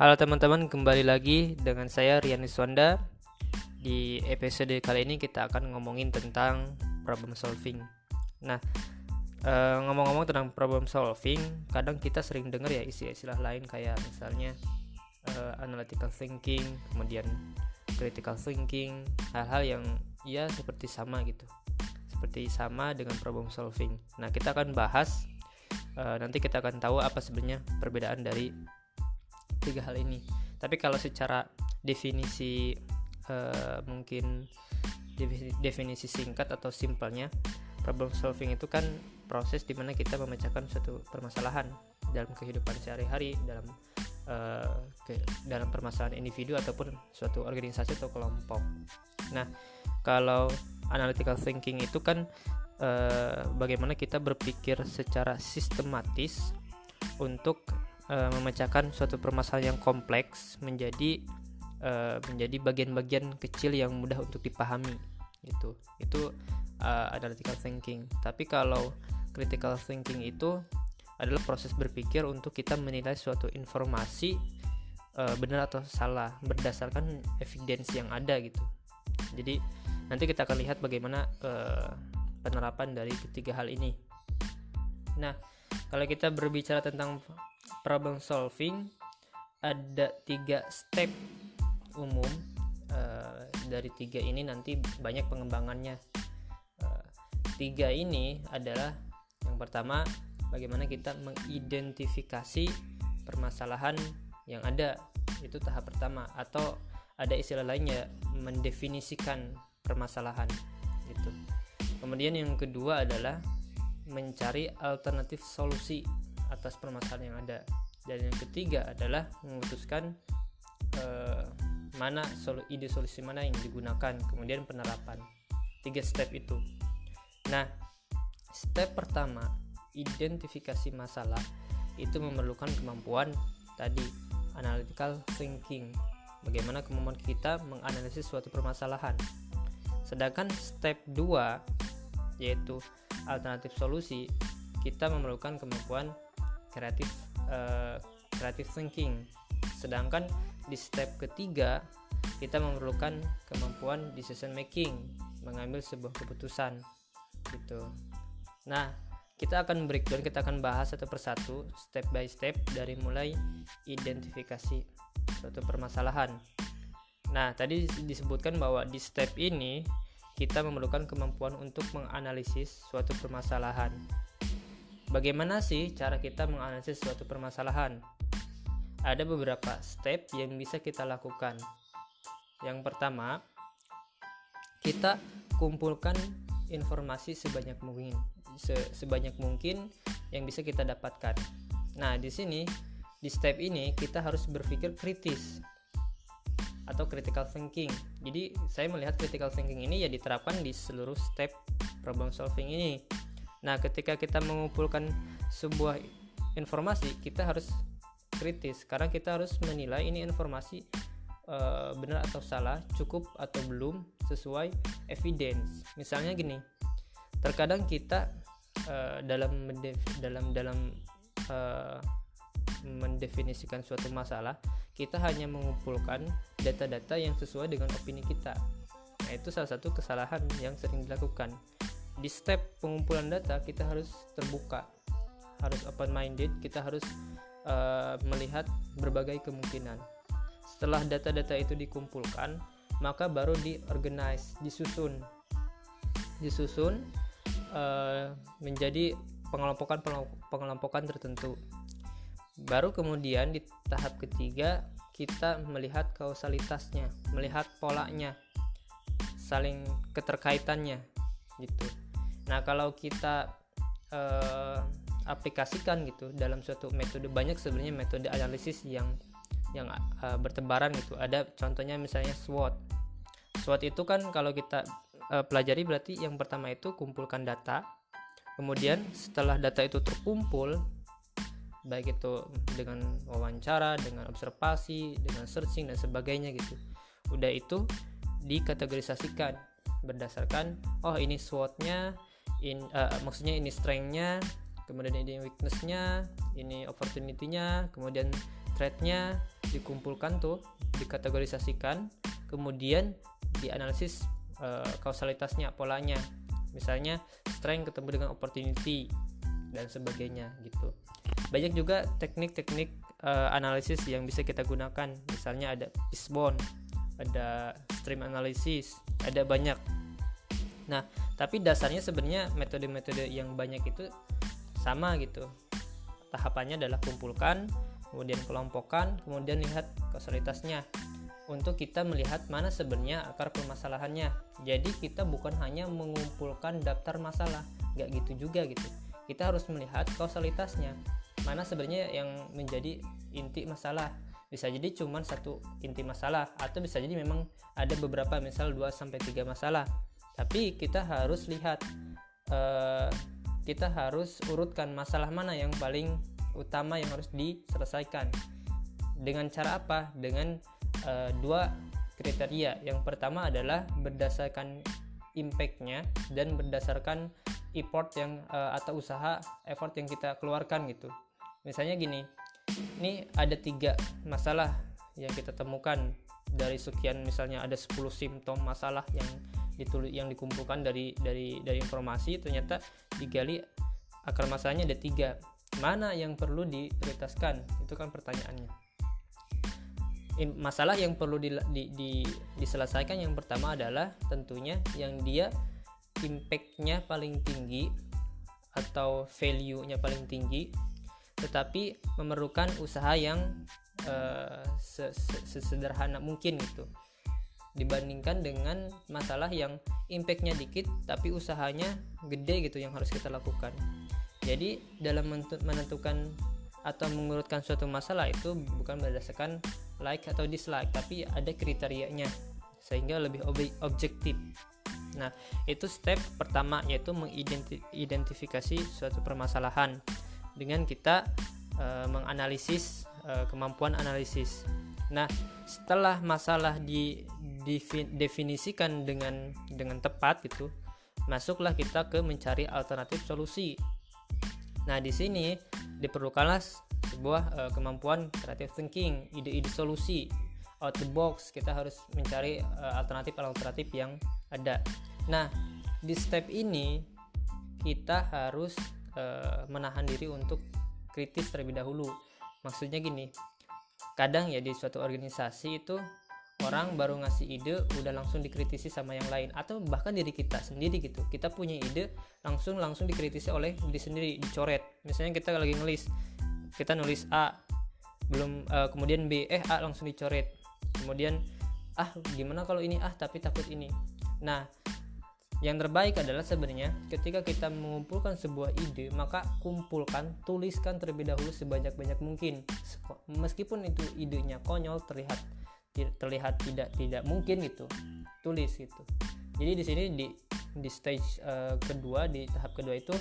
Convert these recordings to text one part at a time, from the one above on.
Halo teman-teman, kembali lagi dengan saya Rian Iswanda. Di episode kali ini kita akan ngomongin tentang problem solving. Nah, eh, ngomong-ngomong tentang problem solving, kadang kita sering dengar ya istilah-istilah lain kayak misalnya eh, analytical thinking, kemudian critical thinking, hal-hal yang ya seperti sama gitu. Seperti sama dengan problem solving. Nah, kita akan bahas eh, nanti kita akan tahu apa sebenarnya perbedaan dari tiga hal ini tapi kalau secara definisi uh, mungkin definisi, singkat atau simpelnya problem solving itu kan proses di mana kita memecahkan suatu permasalahan dalam kehidupan sehari-hari dalam uh, ke, dalam permasalahan individu ataupun suatu organisasi atau kelompok. Nah, kalau analytical thinking itu kan uh, bagaimana kita berpikir secara sistematis untuk uh, memecahkan suatu permasalahan yang kompleks menjadi uh, menjadi bagian-bagian kecil yang mudah untuk dipahami gitu. Itu uh, analytical thinking. Tapi kalau critical thinking itu adalah proses berpikir untuk kita menilai suatu informasi uh, benar atau salah berdasarkan evidensi yang ada gitu. Jadi nanti kita akan lihat bagaimana uh, penerapan dari ketiga hal ini. Nah kalau kita berbicara tentang problem solving ada tiga step umum uh, dari tiga ini nanti banyak pengembangannya. Uh, tiga ini adalah yang pertama bagaimana kita mengidentifikasi permasalahan yang ada. Itu tahap pertama. Atau ada istilah lainnya mendefinisikan permasalahan. Gitu. Kemudian yang kedua adalah mencari alternatif solusi atas permasalahan yang ada. Dan yang ketiga adalah memutuskan uh, mana solu ide solusi mana yang digunakan kemudian penerapan. Tiga step itu. Nah step pertama identifikasi masalah itu memerlukan kemampuan tadi analytical thinking. Bagaimana kemampuan kita menganalisis suatu permasalahan. Sedangkan step 2 yaitu alternatif solusi kita memerlukan kemampuan kreatif uh, creative thinking. Sedangkan di step ketiga kita memerlukan kemampuan decision making mengambil sebuah keputusan gitu. Nah kita akan breakdown kita akan bahas satu persatu step by step dari mulai identifikasi suatu permasalahan. Nah tadi disebutkan bahwa di step ini kita memerlukan kemampuan untuk menganalisis suatu permasalahan Bagaimana sih cara kita menganalisis suatu permasalahan? Ada beberapa step yang bisa kita lakukan. Yang pertama, kita kumpulkan informasi sebanyak mungkin, se sebanyak mungkin yang bisa kita dapatkan. Nah, di sini di step ini kita harus berpikir kritis atau critical thinking. Jadi, saya melihat critical thinking ini ya diterapkan di seluruh step problem solving ini Nah, ketika kita mengumpulkan sebuah informasi, kita harus kritis karena kita harus menilai ini informasi uh, benar atau salah, cukup atau belum sesuai evidence. Misalnya gini, terkadang kita uh, dalam dalam dalam uh, mendefinisikan suatu masalah, kita hanya mengumpulkan data-data yang sesuai dengan opini kita. Nah, itu salah satu kesalahan yang sering dilakukan di step pengumpulan data kita harus terbuka. Harus open minded kita harus uh, melihat berbagai kemungkinan. Setelah data-data itu dikumpulkan maka baru diorganize disusun. Disusun uh, menjadi pengelompokan pengelompokan tertentu. Baru kemudian di tahap ketiga kita melihat kausalitasnya melihat polanya saling keterkaitannya gitu Nah, kalau kita uh, aplikasikan gitu dalam suatu metode banyak sebenarnya metode analisis yang yang uh, bertebaran gitu. Ada contohnya misalnya SWOT. SWOT itu kan kalau kita uh, pelajari berarti yang pertama itu kumpulkan data. Kemudian setelah data itu terkumpul baik itu dengan wawancara, dengan observasi, dengan searching dan sebagainya gitu. Udah itu dikategorisasikan berdasarkan oh ini SWOT-nya in uh, maksudnya ini strength-nya kemudian ini weakness-nya ini opportunity-nya kemudian threat-nya dikumpulkan tuh dikategorisasikan kemudian dianalisis uh, kausalitasnya polanya. Misalnya strength ketemu dengan opportunity dan sebagainya gitu. Banyak juga teknik-teknik uh, analisis yang bisa kita gunakan. Misalnya ada fishbone ada stream analysis ada banyak. Nah tapi dasarnya sebenarnya metode-metode yang banyak itu sama gitu. Tahapannya adalah kumpulkan kemudian kelompokkan kemudian lihat kausalitasnya. Untuk kita melihat mana sebenarnya akar permasalahannya. Jadi kita bukan hanya mengumpulkan daftar masalah nggak gitu juga gitu. Kita harus melihat kausalitasnya. Mana sebenarnya yang menjadi inti masalah bisa jadi cuma satu inti masalah atau bisa jadi memang ada beberapa misal 2 sampai 3 masalah. Tapi kita harus lihat uh, kita harus urutkan masalah mana yang paling utama yang harus diselesaikan. Dengan cara apa? Dengan uh, dua kriteria. Yang pertama adalah berdasarkan impactnya dan berdasarkan effort yang uh, atau usaha effort yang kita keluarkan gitu. Misalnya gini ini ada tiga masalah yang kita temukan. Dari sekian misalnya ada 10 simptom masalah yang ditulis yang dikumpulkan dari dari dari informasi ternyata digali akar masalahnya ada tiga. Mana yang perlu diprioritaskan? Itu kan pertanyaannya. Masalah yang perlu di, di, di, diselesaikan yang pertama adalah tentunya yang dia impactnya paling tinggi atau value-nya paling tinggi tetapi memerlukan usaha yang uh, sesederhana mungkin gitu. Dibandingkan dengan masalah yang impactnya dikit tapi usahanya gede gitu yang harus kita lakukan. Jadi dalam menentukan atau mengurutkan suatu masalah itu bukan berdasarkan like atau dislike tapi ada kriterianya sehingga lebih ob objektif. Nah itu step pertama yaitu mengidentifikasi suatu permasalahan dengan kita uh, menganalisis uh, kemampuan analisis. Nah, setelah masalah didefinisikan dengan dengan tepat gitu, masuklah kita ke mencari alternatif solusi. Nah, di sini diperlukanlah sebuah uh, kemampuan creative thinking, ide-ide solusi out the box. Kita harus mencari alternatif-alternatif yang ada. Nah, di step ini kita harus uh, menahan diri untuk kritis terlebih dahulu. Maksudnya gini kadang ya di suatu organisasi itu orang baru ngasih ide udah langsung dikritisi sama yang lain atau bahkan diri kita sendiri gitu. Kita punya ide langsung langsung dikritisi oleh diri sendiri dicoret. Misalnya kita lagi nulis kita nulis A belum uh, kemudian B eh A langsung dicoret. Kemudian ah gimana kalau ini? Ah tapi takut ini. Nah yang terbaik adalah sebenarnya ketika kita mengumpulkan sebuah ide, maka kumpulkan, tuliskan terlebih dahulu sebanyak-banyak mungkin. Meskipun itu idenya konyol, terlihat terlihat tidak tidak mungkin gitu. Tulis gitu. Jadi di sini di di stage uh, kedua, di tahap kedua itu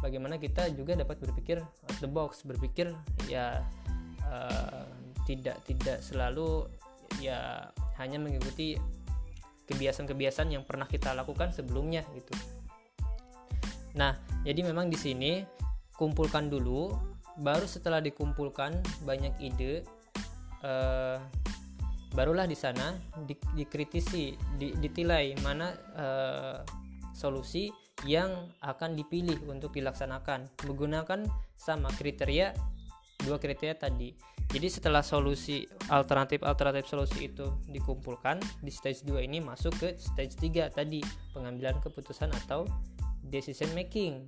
bagaimana kita juga dapat berpikir out the box, berpikir ya uh, tidak tidak selalu ya hanya mengikuti kebiasaan-kebiasaan yang pernah kita lakukan sebelumnya gitu. Nah, jadi memang di sini kumpulkan dulu, baru setelah dikumpulkan banyak ide, eh, barulah di sana di, dikritisi, di, ditilai mana eh, solusi yang akan dipilih untuk dilaksanakan menggunakan sama kriteria dua kriteria tadi jadi setelah solusi alternatif-alternatif solusi itu dikumpulkan di stage 2 ini masuk ke stage 3 tadi pengambilan keputusan atau decision making.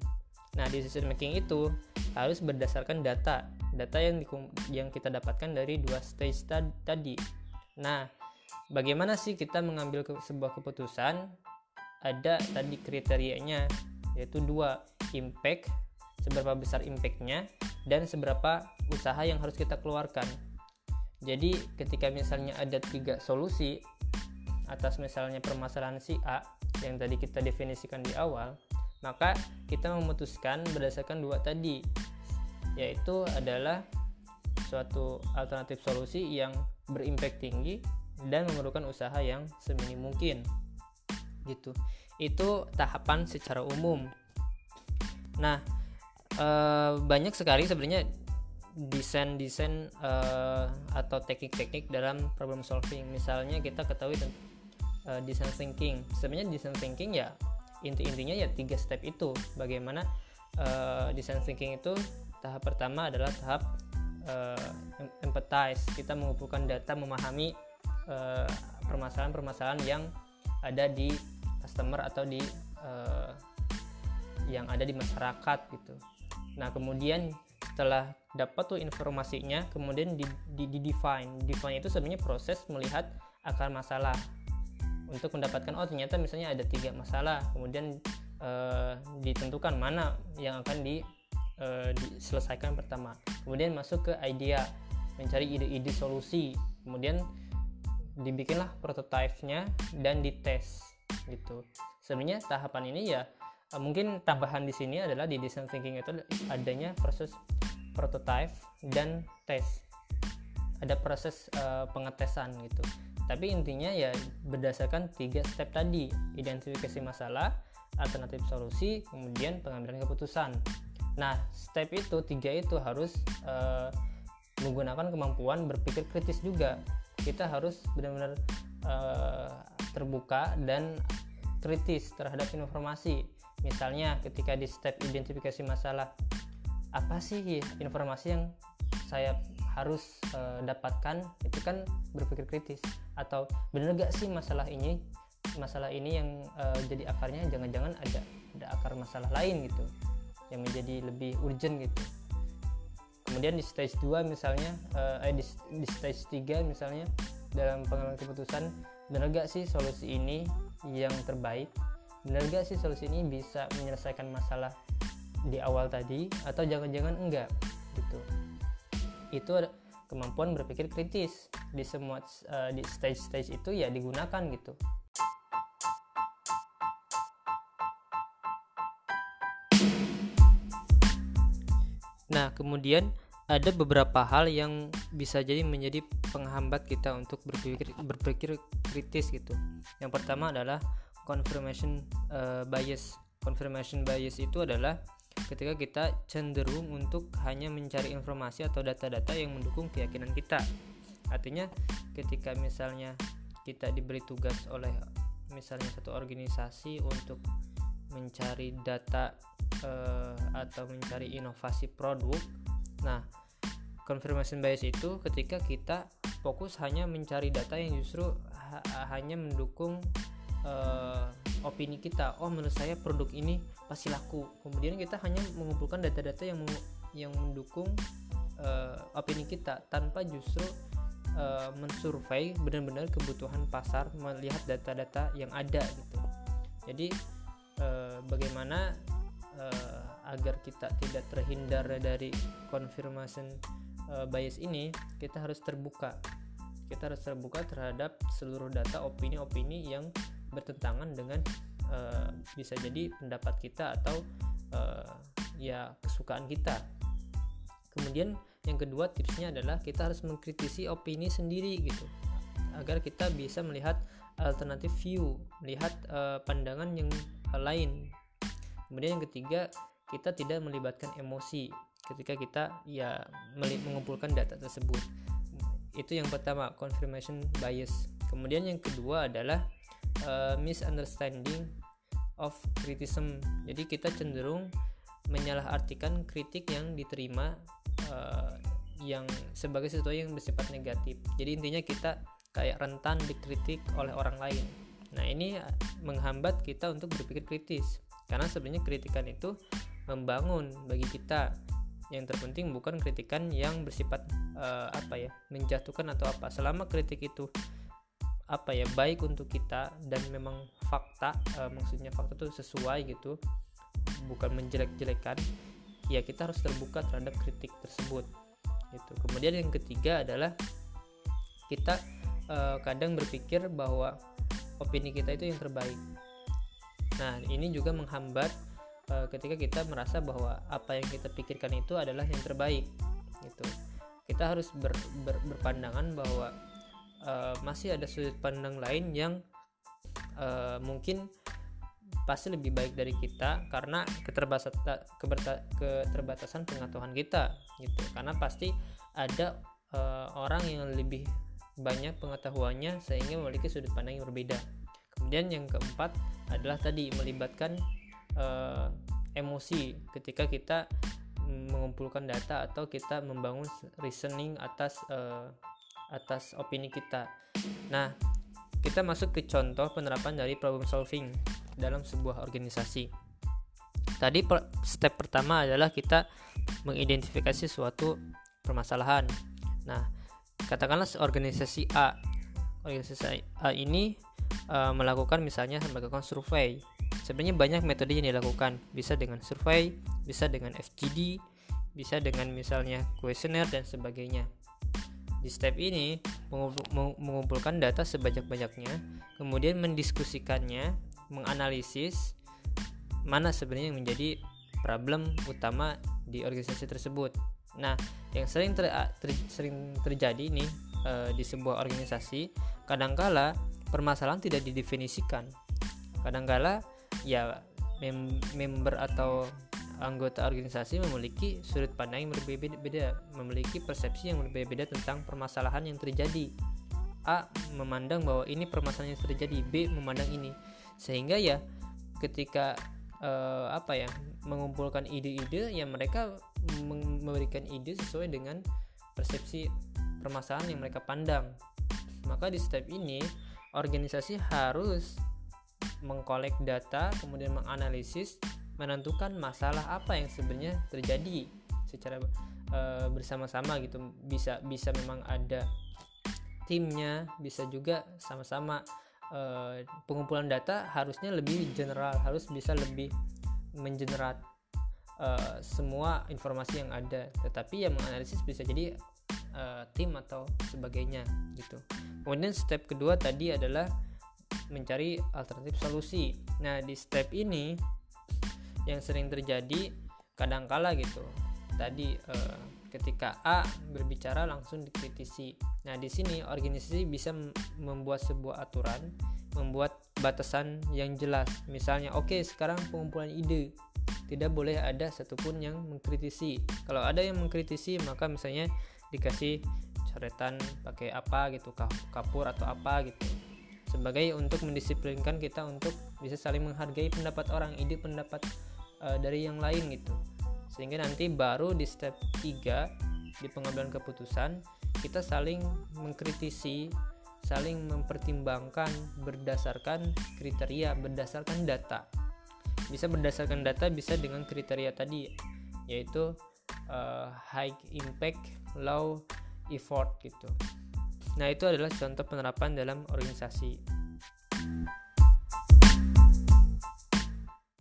Nah, decision making itu harus berdasarkan data, data yang yang kita dapatkan dari dua stage tadi. Nah, bagaimana sih kita mengambil ke sebuah keputusan? Ada tadi kriterianya yaitu dua impact seberapa besar impactnya dan seberapa usaha yang harus kita keluarkan. Jadi ketika misalnya ada tiga solusi atas misalnya permasalahan si A yang tadi kita definisikan di awal maka kita memutuskan berdasarkan dua tadi yaitu adalah suatu alternatif solusi yang berimpact tinggi dan memerlukan usaha yang seminim mungkin. Gitu. Itu tahapan secara umum. Nah e, banyak sekali sebenarnya desain-desain uh, atau teknik-teknik dalam problem solving. Misalnya kita ketahui uh, design thinking. Sebenarnya design thinking ya inti-intinya ya tiga step itu. Bagaimana uh, design thinking itu tahap pertama adalah tahap uh, empathize. Kita mengumpulkan data, memahami permasalahan-permasalahan yang ada di customer atau di uh, yang ada di masyarakat gitu. Nah kemudian setelah dapat tuh informasinya kemudian di, di, di define. Define itu sebenarnya proses melihat akar masalah. Untuk mendapatkan oh ternyata misalnya ada tiga masalah. Kemudian uh, ditentukan mana yang akan di, uh, diselesaikan pertama. Kemudian masuk ke idea mencari ide-ide solusi. Kemudian dibikinlah prototipenya dan dites gitu. Sebenarnya tahapan ini ya uh, mungkin tambahan di sini adalah di design thinking itu adanya proses prototype dan tes ada proses uh, pengetesan gitu. Tapi intinya ya berdasarkan tiga step tadi identifikasi masalah alternatif solusi kemudian pengambilan keputusan. Nah step itu tiga itu harus uh, menggunakan kemampuan berpikir kritis juga. Kita harus benar-benar uh, terbuka dan kritis terhadap informasi misalnya ketika di step identifikasi masalah apa sih informasi yang saya harus uh, dapatkan? Itu kan berpikir kritis. Atau benar gak sih masalah ini? Masalah ini yang uh, jadi akarnya jangan-jangan ada ada akar masalah lain gitu yang menjadi lebih urgent gitu. Kemudian di stage 2 misalnya uh, eh, di, di stage 3 misalnya dalam pengambilan keputusan benar gak sih solusi ini yang terbaik benar gak sih solusi ini bisa menyelesaikan masalah di awal tadi atau jangan-jangan enggak? Gitu. Itu kemampuan berpikir kritis di semua uh, di stage-stage itu ya digunakan gitu. Nah, kemudian ada beberapa hal yang bisa jadi menjadi penghambat kita untuk berpikir berpikir kritis gitu. Yang pertama adalah confirmation uh, bias. Confirmation bias itu adalah ketika kita cenderung untuk hanya mencari informasi atau data-data yang mendukung keyakinan kita. Artinya ketika misalnya kita diberi tugas oleh misalnya satu organisasi untuk mencari data uh, atau mencari inovasi produk. Nah, confirmation bias itu ketika kita fokus hanya mencari data yang justru ha hanya mendukung uh, opini kita oh menurut saya produk ini pasti laku. Kemudian kita hanya mengumpulkan data-data yang yang mendukung uh, opini kita tanpa justru uh, mensurvey benar-benar kebutuhan pasar melihat data-data yang ada gitu. Jadi uh, bagaimana uh, agar kita tidak terhindar dari confirmation uh, bias ini kita harus terbuka. Kita harus terbuka terhadap seluruh data opini-opini yang bertentangan dengan uh, bisa jadi pendapat kita atau uh, ya kesukaan kita. Kemudian yang kedua tipsnya adalah kita harus mengkritisi opini sendiri gitu agar kita bisa melihat alternatif view, melihat uh, pandangan yang lain. Kemudian yang ketiga, kita tidak melibatkan emosi ketika kita ya mengumpulkan data tersebut. Itu yang pertama, confirmation bias. Kemudian yang kedua adalah uh, misunderstanding of criticism. Jadi kita cenderung menyalahartikan kritik yang diterima uh, yang sebagai sesuatu yang bersifat negatif. Jadi intinya kita kayak rentan dikritik oleh orang lain. Nah, ini menghambat kita untuk berpikir kritis. Karena sebenarnya kritikan itu membangun bagi kita. Yang terpenting bukan kritikan yang bersifat uh, apa ya, menjatuhkan atau apa. Selama kritik itu apa ya baik untuk kita dan memang fakta uh, maksudnya fakta itu sesuai gitu bukan menjelek-jelekan ya kita harus terbuka terhadap kritik tersebut gitu. Kemudian yang ketiga adalah kita uh, kadang berpikir bahwa opini kita itu yang terbaik. Nah ini juga menghambat uh, ketika kita merasa bahwa apa yang kita pikirkan itu adalah yang terbaik gitu. Kita harus ber, ber, berpandangan bahwa uh, masih ada sudut pandang lain yang uh, mungkin pasti lebih baik dari kita karena keterbatasan pengetahuan kita gitu. Karena pasti ada uh, orang yang lebih banyak pengetahuannya sehingga memiliki sudut pandang yang berbeda. Kemudian yang keempat adalah tadi melibatkan uh, emosi ketika kita mengumpulkan data atau kita membangun reasoning atas uh, atas opini kita. Nah, kita masuk ke contoh penerapan dari problem solving dalam sebuah organisasi. Tadi step pertama adalah kita mengidentifikasi suatu permasalahan. Nah, katakanlah organisasi A. Organisasi A ini uh, melakukan misalnya melakukan survei. Sebenarnya banyak metode yang dilakukan. Bisa dengan survei, bisa dengan FGD, bisa dengan misalnya kuesioner dan sebagainya. Di step ini mengumpulkan data sebanyak-banyaknya, kemudian mendiskusikannya, menganalisis mana sebenarnya yang menjadi problem utama di organisasi tersebut. Nah, yang sering ter, ter, sering terjadi nih e, di sebuah organisasi, kadangkala permasalahan tidak didefinisikan. Kadangkala ya mem member atau anggota organisasi memiliki sudut pandang yang berbeda-beda, memiliki persepsi yang berbeda-beda tentang permasalahan yang terjadi. A memandang bahwa ini permasalahan yang terjadi, B memandang ini. Sehingga ya ketika uh, apa ya, mengumpulkan ide-ide ya mereka memberikan ide sesuai dengan persepsi permasalahan yang mereka pandang. Maka di step ini organisasi harus mengkolek data, kemudian menganalisis menentukan masalah apa yang sebenarnya terjadi secara uh, bersama-sama gitu. Bisa bisa memang ada timnya bisa juga sama-sama uh, pengumpulan data harusnya lebih general harus bisa lebih mengenerat uh, semua informasi yang ada. Tetapi yang menganalisis bisa jadi uh, tim atau sebagainya gitu. Kemudian step kedua tadi adalah mencari alternatif solusi. Nah di step ini yang sering terjadi kadangkala gitu. Tadi eh, ketika A berbicara langsung dikritisi. Nah di sini organisasi bisa membuat sebuah aturan membuat batasan yang jelas. Misalnya oke okay, sekarang pengumpulan ide. Tidak boleh ada satupun yang mengkritisi. Kalau ada yang mengkritisi maka misalnya dikasih coretan pakai apa gitu kapur atau apa gitu. Sebagai untuk mendisiplinkan kita untuk bisa saling menghargai pendapat orang ide pendapat uh, dari yang lain gitu. Sehingga nanti baru di step 3 di pengambilan keputusan kita saling mengkritisi saling mempertimbangkan berdasarkan kriteria berdasarkan data. Bisa berdasarkan data bisa dengan kriteria tadi yaitu uh, high impact low effort gitu. Nah itu adalah contoh penerapan dalam organisasi